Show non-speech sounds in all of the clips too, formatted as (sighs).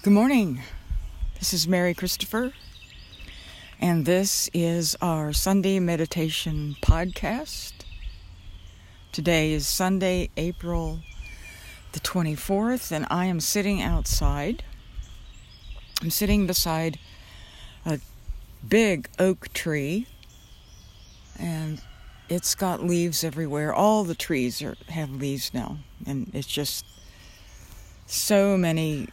Good morning. This is Mary Christopher, and this is our Sunday meditation podcast. Today is Sunday, April the 24th, and I am sitting outside. I'm sitting beside a big oak tree, and it's got leaves everywhere. All the trees are, have leaves now, and it's just so many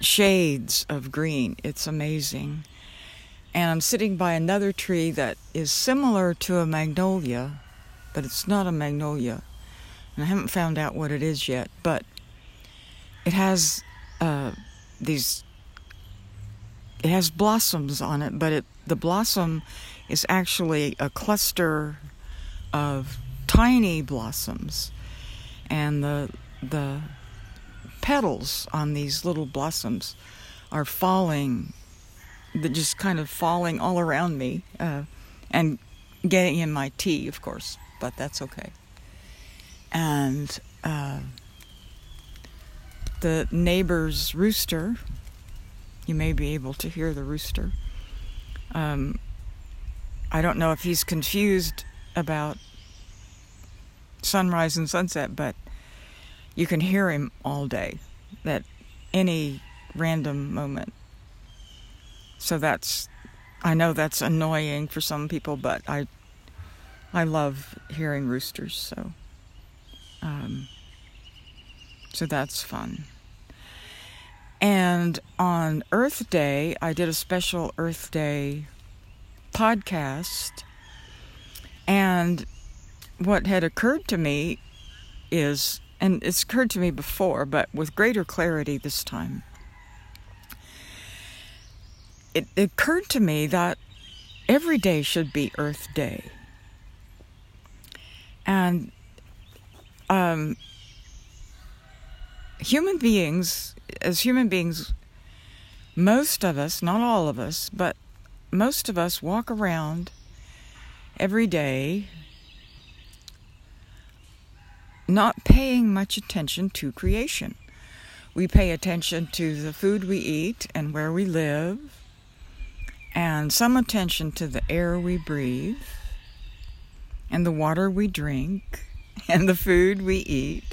shades of green. It's amazing. And I'm sitting by another tree that is similar to a magnolia, but it's not a magnolia. And I haven't found out what it is yet, but it has uh, these. It has blossoms on it, but it the blossom is actually a cluster of tiny blossoms, and the the petals on these little blossoms are falling, just kind of falling all around me uh, and getting in my tea, of course, but that's okay. And uh, the neighbor's rooster, you may be able to hear the rooster. Um, I don't know if he's confused about sunrise and sunset, but you can hear him all day at any random moment. So that's I know that's annoying for some people, but I I love hearing roosters, so um, so that's fun. And on Earth Day, I did a special Earth Day podcast. And what had occurred to me is and it's occurred to me before, but with greater clarity this time. It, occurred to me that every day should be Earth Day. And um, human beings, as human beings, most of us, not all of us, but most of us walk around every day not paying much attention to creation. We pay attention to the food we eat and where we live, and some attention to the air we breathe, and the water we drink, (laughs) and the food we eat.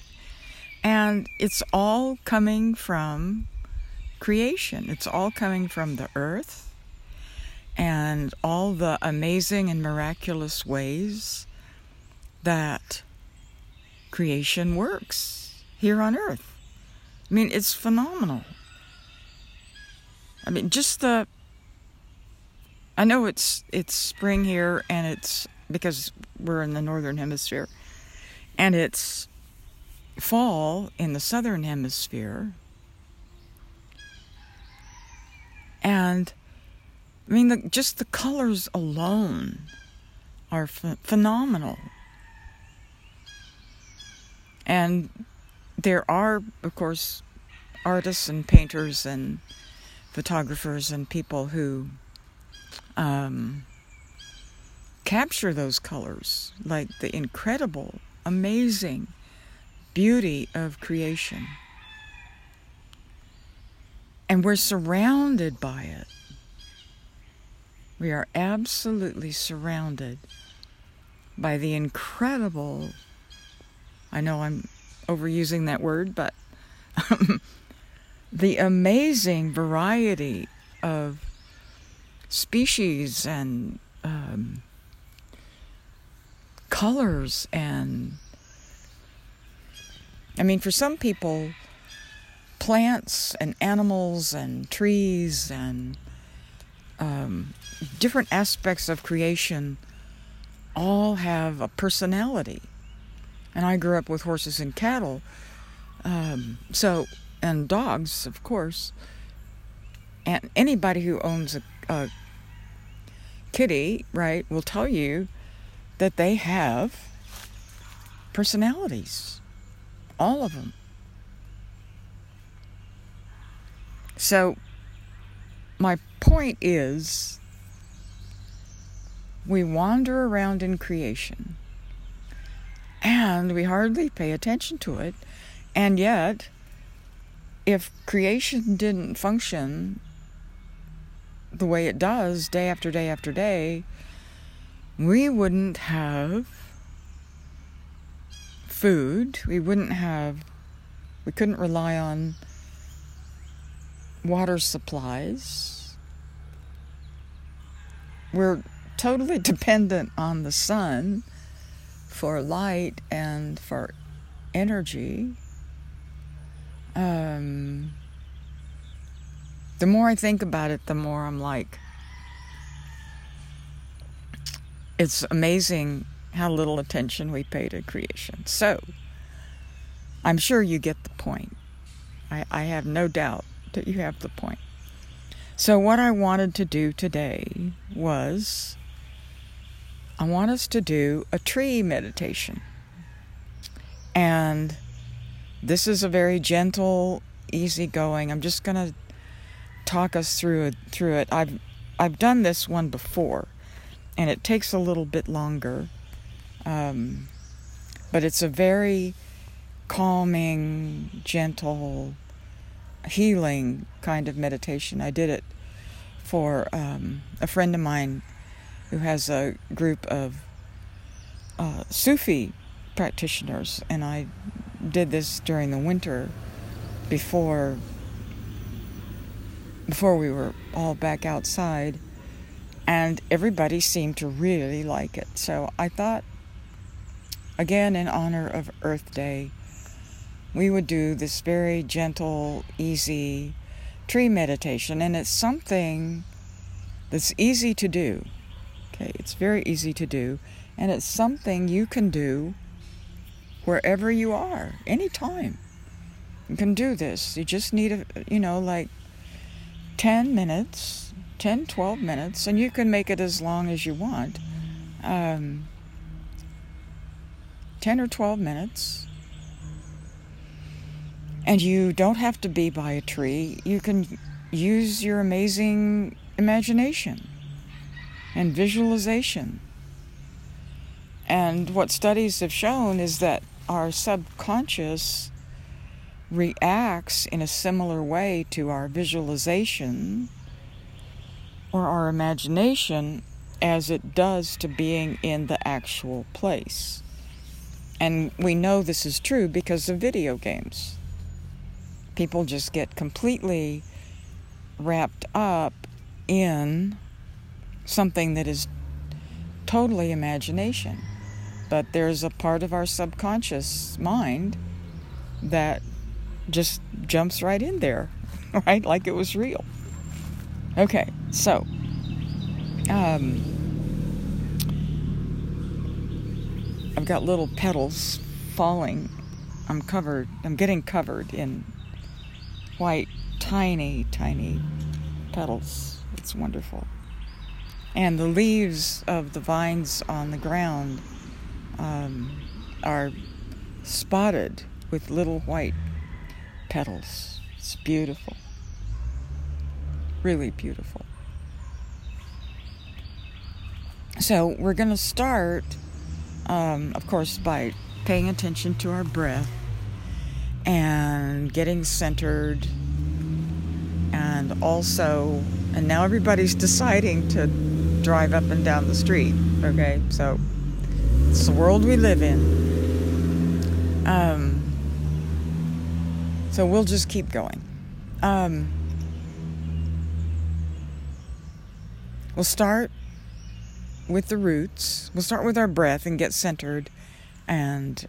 And it's all coming from creation, it's all coming from the earth and all the amazing and miraculous ways that creation works here on earth. I mean, it's phenomenal. I mean, just the I know it's it's spring here and it's because we're in the northern hemisphere and it's fall in the southern hemisphere. And I mean, the, just the colors alone are ph- phenomenal. And there are, of course, artists and painters and photographers and people who um, capture those colors, like the incredible, amazing beauty of creation. And we're surrounded by it. We are absolutely surrounded by the incredible I know I'm overusing that word, but the amazing variety of species and um, colors and I mean, for some people, plants and animals and trees and um, different aspects of creation all have a personality and I grew up with horses and cattle. Um, so, and dogs, of course. And anybody who owns a, a kitty, right, will tell you that they have personalities. All of them. So, my point is we wander around in creation and we hardly pay attention to it. And yet, if creation didn't function the way it does day after day after day, we wouldn't have food. We wouldn't have, we couldn't rely on water supplies. We're totally (laughs) dependent on the sun for light and for energy. Um, the more I think about it, the more I'm like, it's amazing how little attention we pay to creation. So, I'm sure you get the point. I, I have no doubt that you have the point. So, what I wanted to do today was I want us to do a tree meditation. And this is a very gentle, easygoing. I'm just going to talk us through it, through it. I've I've done this one before, and it takes a little bit longer, um, but it's a very calming, gentle, healing kind of meditation. I did it for um, a friend of mine who has a group of uh, Sufi practitioners, and I did this during the winter before before we were all back outside and everybody seemed to really like it. So I thought again in honor of Earth Day we would do this very gentle, easy tree meditation and it's something that's easy to do. Okay, it's very easy to do and it's something you can do wherever you are, anytime. You can do this. You just need a, you know, like 10 minutes, 10, 12 minutes, and you can make it as long as you want. Um, 10 or 12 minutes. And you don't have to be by a tree. You can use your amazing imagination and visualization. And what studies have shown is that our subconscious reacts in a similar way to our visualization or our imagination as it does to being in the actual place. And we know this is true because of video games. People just get completely wrapped up in something that is totally imagination. But there's a part of our subconscious mind that just jumps right in there, (laughs) right? Like it was real. Okay, so um, I've got little petals falling. I'm covered, I'm getting covered in white, tiny, tiny petals. It's wonderful. And the leaves of the vines on the ground um, are spotted with little white petals. It's beautiful. Really beautiful. So, we're going to start, um, of course, by paying attention to our breath and getting centered. And also, and now everybody's deciding to drive up and down the street, okay? So, it's the world we live in. Um, so we'll just keep going. Um, we'll start with the roots. We'll start with our breath and get centered and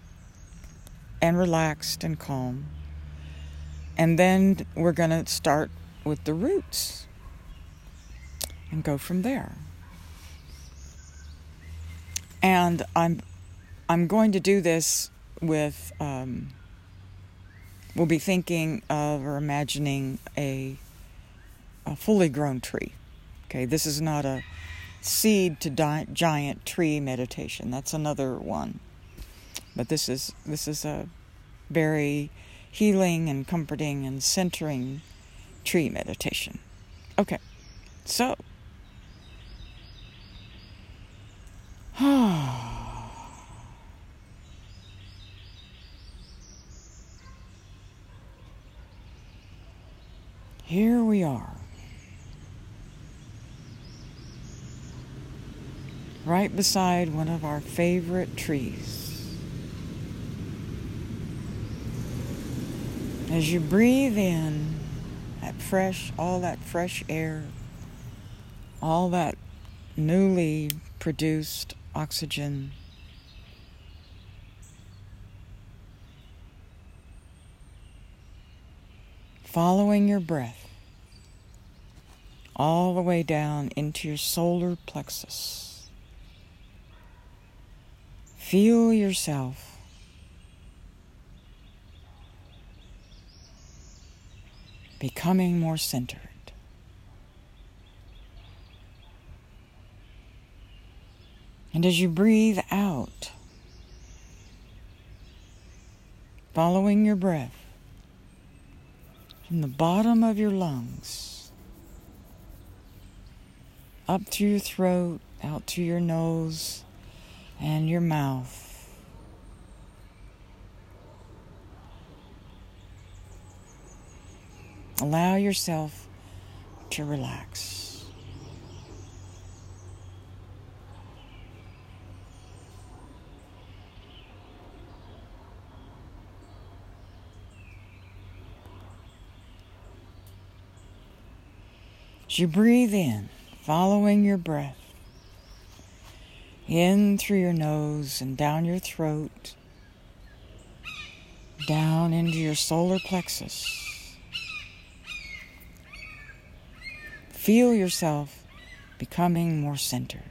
and relaxed and calm. And then we're going to start with the roots and go from there. And I'm I'm going to do this with um, we'll be thinking of or imagining a a fully grown tree. Okay, this is not a seed to di- giant tree meditation. That's another one. But this is this is a very healing and comforting and centering tree meditation. Okay. So (sighs) Here we are. Right beside one of our favorite trees. As you breathe in that fresh, all that fresh air, all that newly produced oxygen. Following your breath all the way down into your solar plexus. Feel yourself becoming more centered. And as you breathe out, following your breath from the bottom of your lungs, up through your throat, out to your nose and your mouth. Allow yourself to relax. As you breathe in, following your breath, in through your nose and down your throat, down into your solar plexus. Feel yourself becoming more centered.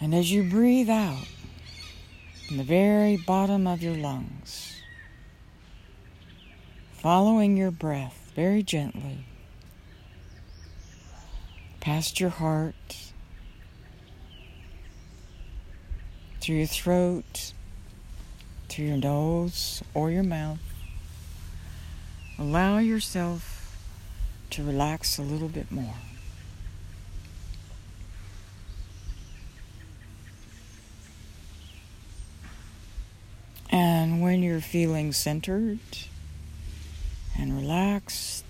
And as you breathe out from the very bottom of your lungs, following your breath very gently past your heart, through your throat, through your nose or your mouth. Allow yourself to relax a little bit more. And when you're feeling centered, and relaxed,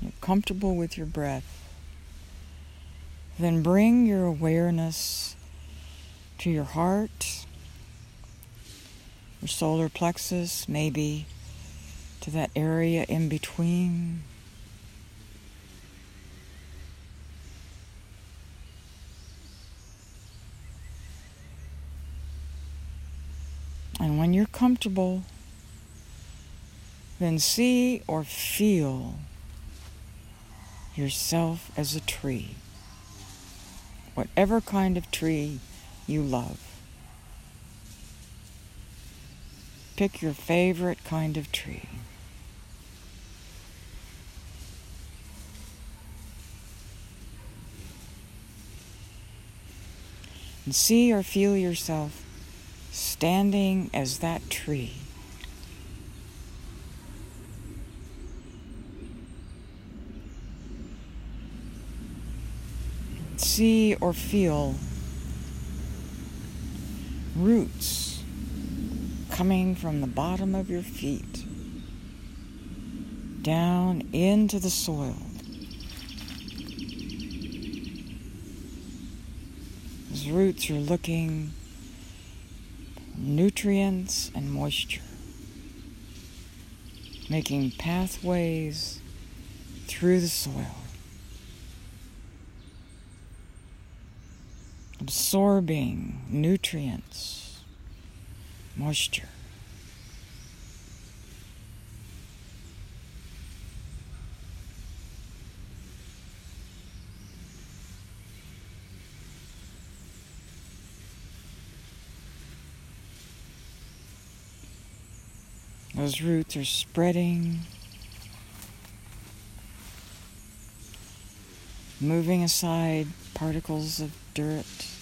you're comfortable with your breath, then bring your awareness to your heart, your solar plexus, maybe to that area in between. And when you're comfortable, then see or feel yourself as a tree, whatever kind of tree you love. Pick your favorite kind of tree. And see or feel yourself standing as that tree. See or feel roots coming from the bottom of your feet down into the soil. Those roots are looking nutrients and moisture, making pathways through the soil. Absorbing nutrients, moisture. Those roots are spreading, moving aside particles of dirt.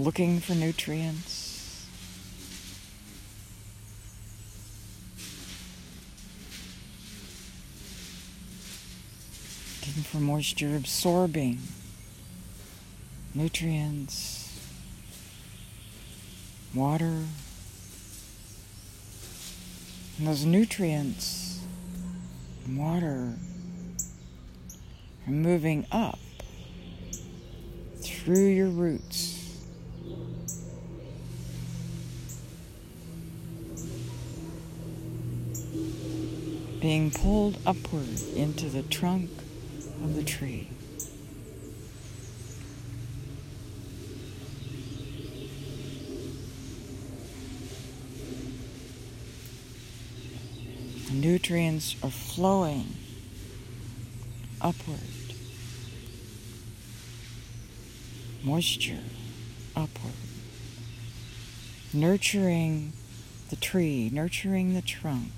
Looking for nutrients. Looking for moisture, absorbing nutrients water, and those nutrients and water are moving up through your roots. Being pulled upward into the trunk of the tree. nutrients are flowing upward. Moisture upward. Nurturing the tree, nurturing the trunk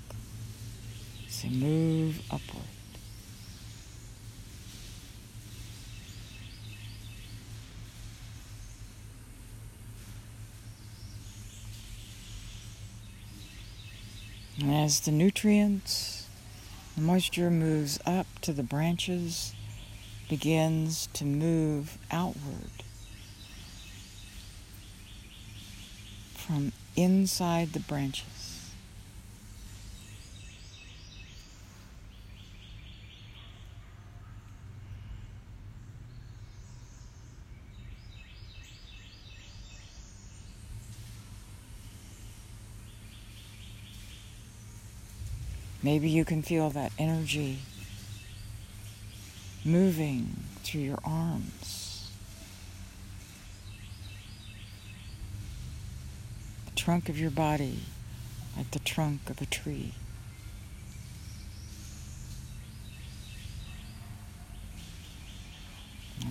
as move upward. And as the nutrients, the moisture moves up to the branches, begins to move outward from inside the branches. Maybe you can feel that energy moving through your arms. The trunk of your body, like the trunk of a tree.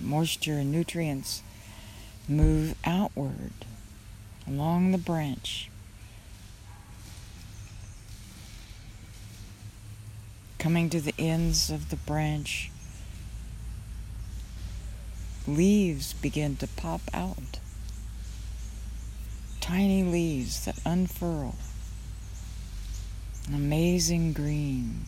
Moisture and nutrients move outward along the branch coming to the ends of the branch, leaves begin to pop out. Tiny leaves that unfurl. An amazing green.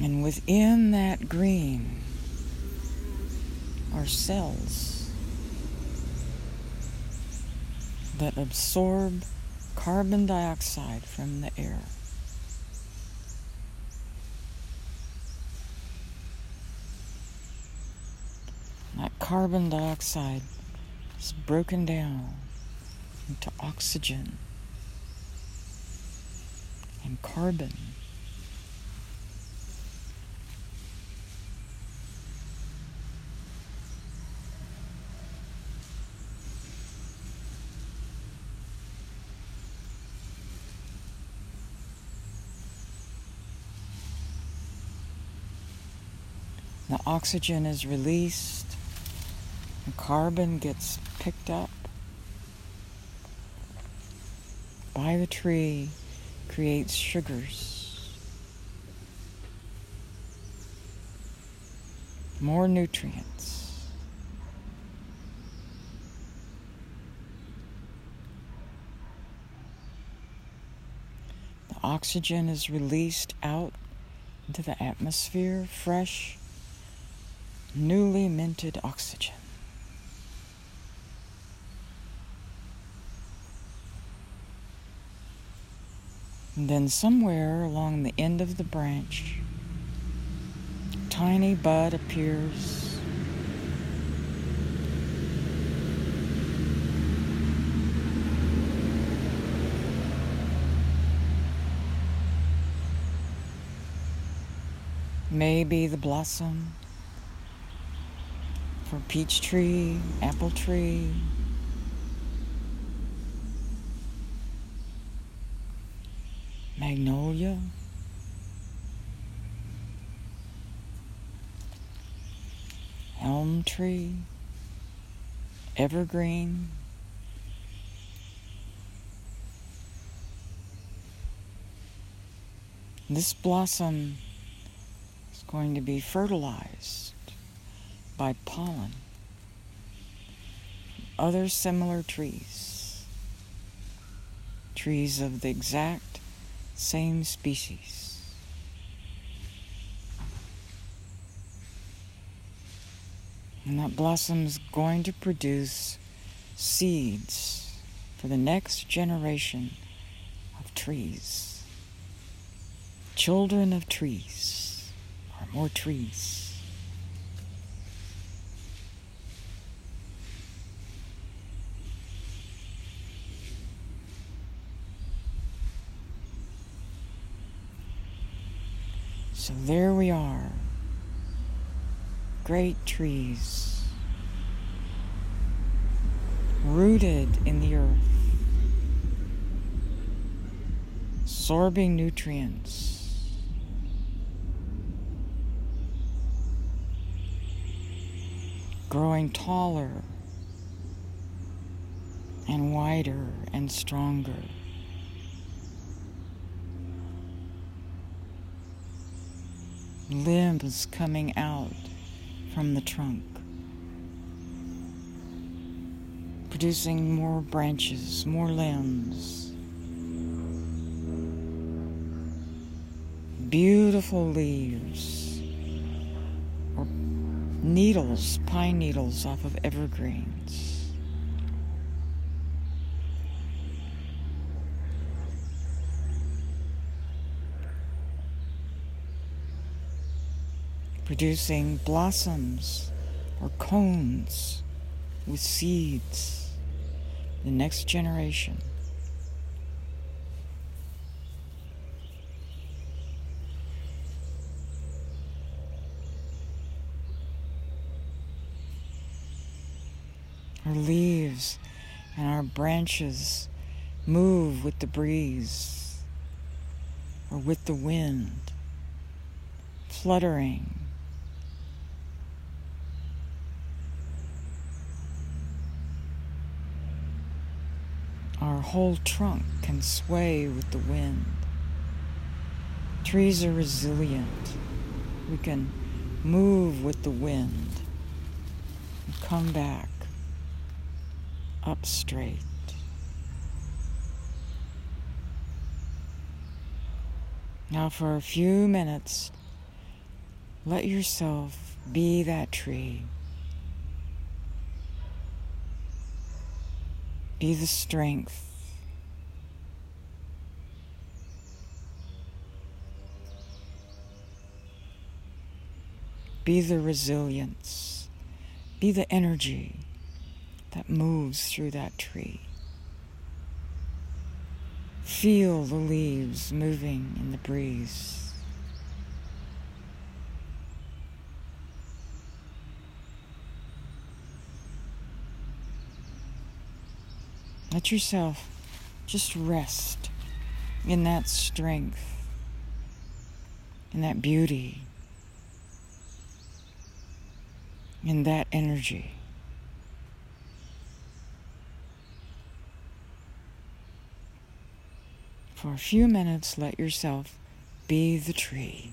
And within that green are cells that absorb carbon dioxide from the air. That carbon dioxide is broken down into oxygen and carbon. Oxygen is released, the carbon gets picked up by the tree, creates sugars, more nutrients. The oxygen is released out into the atmosphere, fresh newly minted oxygen. And then somewhere along the end of the branch, a tiny bud appears. Maybe the blossom for peach tree, apple tree. Magnolia. Elm tree. Evergreen. This blossom is going to be fertilized by pollen. Other similar trees. trees of the exact same species. And that blossom is going to produce seeds for the next generation of trees. Children of trees are more trees. So there we are great trees rooted in the earth, absorbing nutrients. Growing taller and wider and stronger. Limbs coming out from the trunk, producing more branches, more limbs. Beautiful leaves or needles, pine needles off of evergreens. Producing blossoms or cones with seeds. The next generation. Our leaves and our branches move with the breeze or with the wind, fluttering Our whole trunk can sway with the wind. Trees are resilient. We can move with the wind and come back up straight. Now, for a few minutes, let yourself be that tree. Be the strength. Be the resilience. Be the energy that moves through that tree. Feel the leaves moving in the breeze. Let yourself just rest in that strength, in that beauty, in that energy. For a few minutes, let yourself be the tree.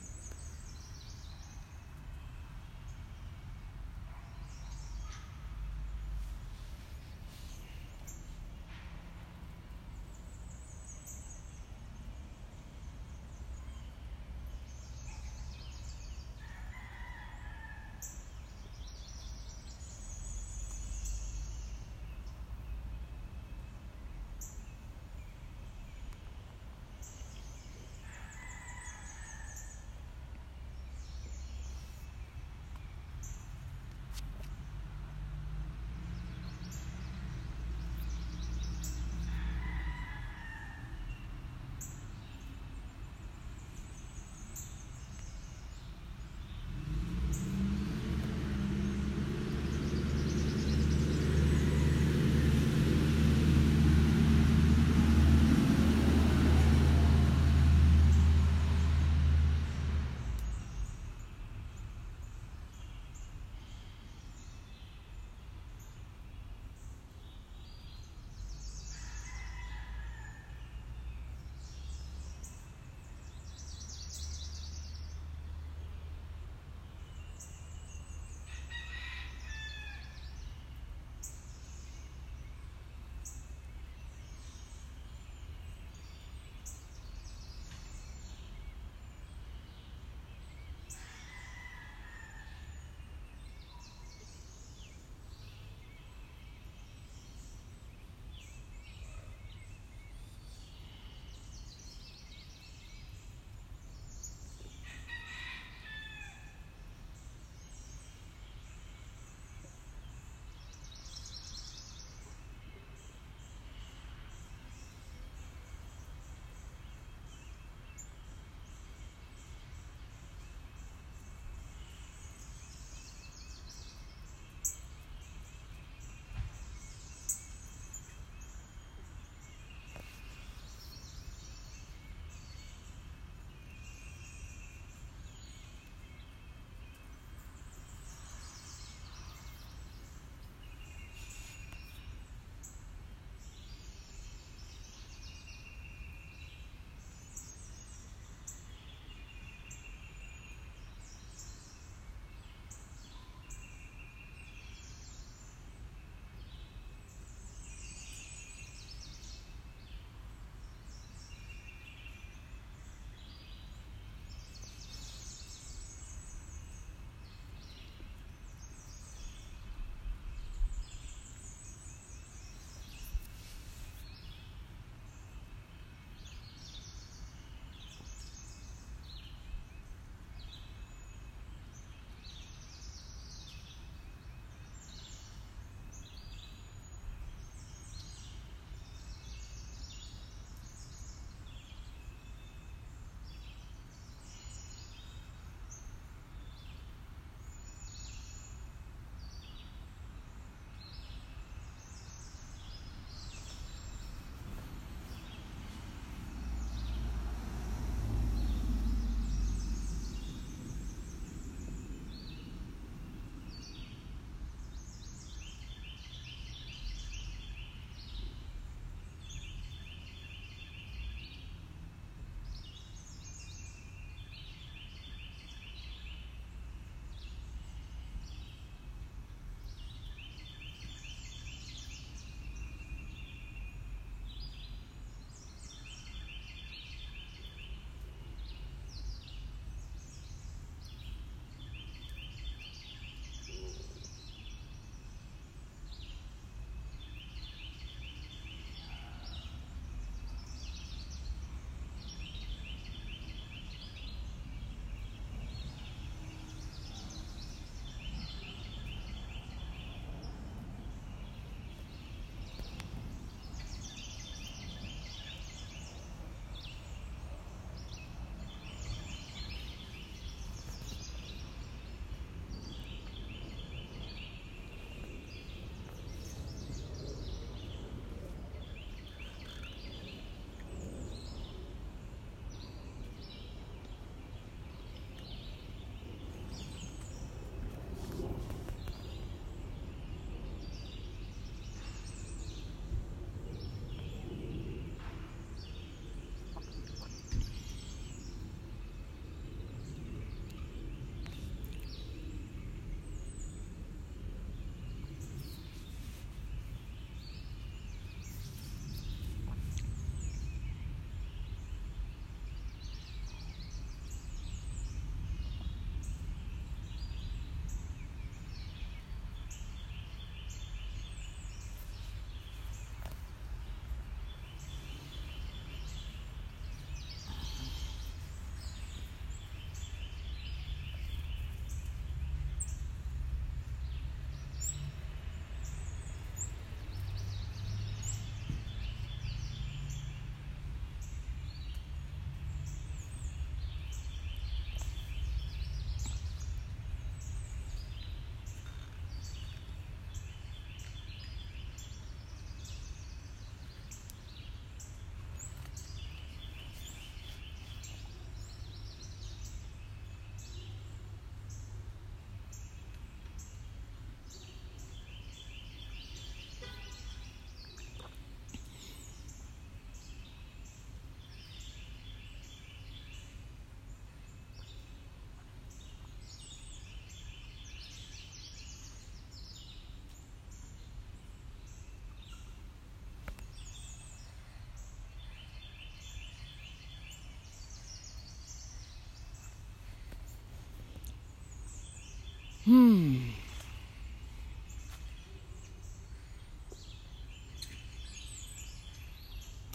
Hmm.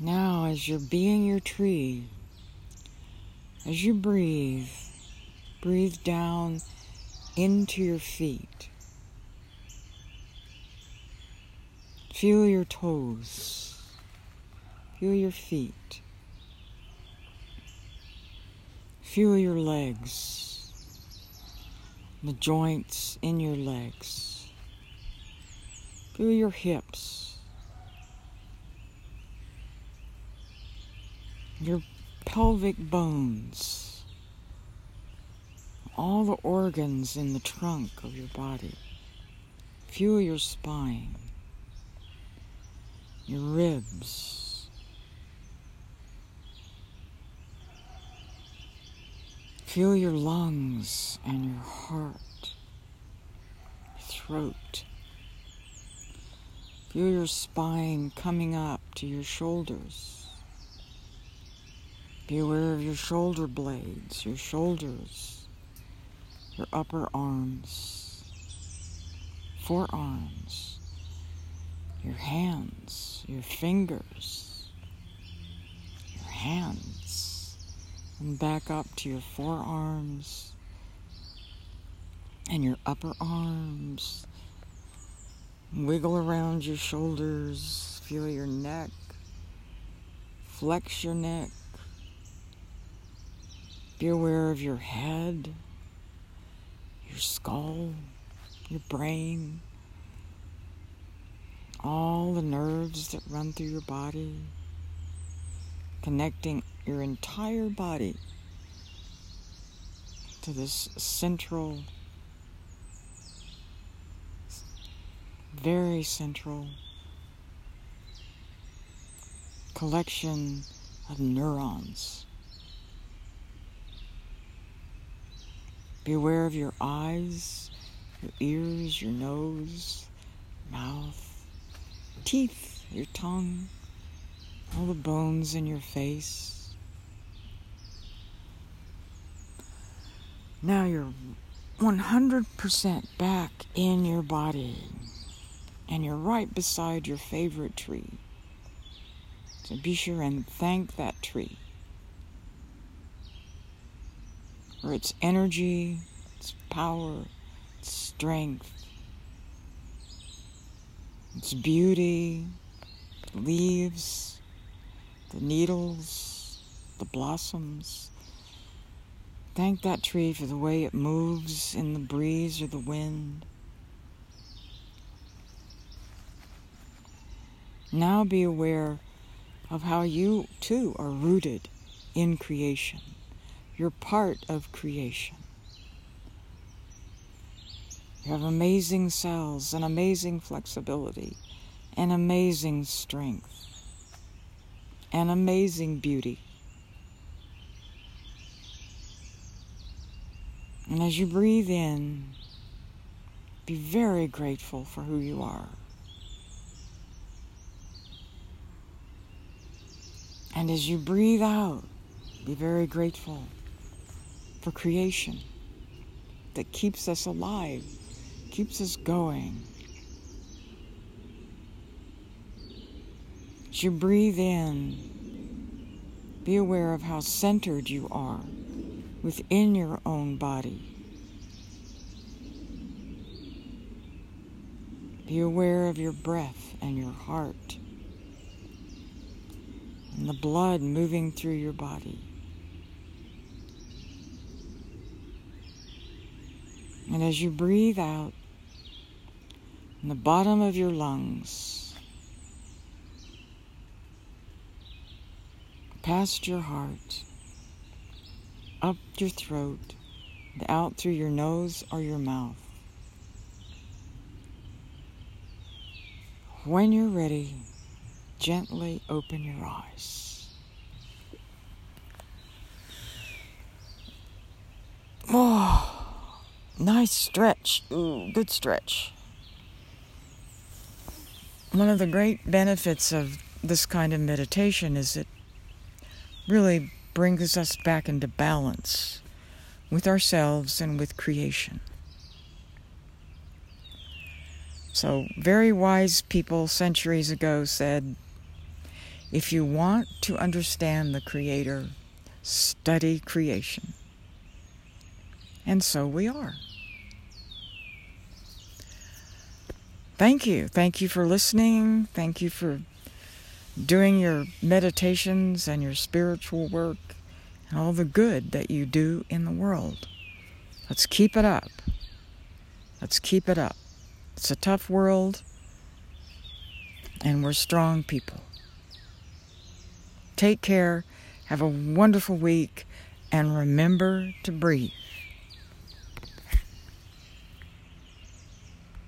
Now, as you're being your tree, as you breathe, breathe down into your feet. Feel your toes. Feel your feet. Feel your legs, the joints in your legs. Feel your hips, your pelvic bones, all the organs in the trunk of your body. Feel your spine, your ribs Feel your lungs and your heart, your throat. Feel your spine coming up to your shoulders. Be aware of your shoulder blades, your shoulders, your upper arms, forearms, your hands, your fingers, your hands and back up to your forearms. And your upper arms. Wiggle around your shoulders, feel your neck, flex your neck. Be aware of your head, your skull, your brain, all the nerves that run through your body, connecting your entire body to this central, very central collection of neurons. Be aware of your eyes, your ears, your nose, mouth, teeth, your tongue, all the bones in your face. Now you're 100% back in your body and you're right beside your favorite tree. So be sure and thank that tree for its energy, its power, its strength, its beauty, the leaves, the needles, the blossoms Thank that tree for the way it moves in the breeze or the wind. Now be aware of how you too are rooted in creation. You're part of creation. You have amazing cells and amazing flexibility and amazing strength and amazing beauty. And as you breathe in, be very grateful for who you are. And as you breathe out, be very grateful for creation that keeps us alive, keeps us going. As you breathe in, be aware of how centered you are within your own body. Be aware of your breath and your heart and the blood moving through your body. And as you breathe out in the bottom of your lungs, past your heart, up your throat, out through your nose or your mouth. When you're ready, gently open your eyes. Oh, nice stretch. Ooh, good stretch. One of the great benefits of this kind of meditation is it really brings us back into balance with ourselves and with creation. So, very wise people centuries ago said, if you want to understand the Creator, study creation. And so we are. Thank you. Thank you for listening. Thank you for doing your meditations and your spiritual work and all the good that you do in the world. Let's keep it up. Let's keep it up. It's a tough world, and we're strong people. Take care. Have a wonderful week, and remember to breathe.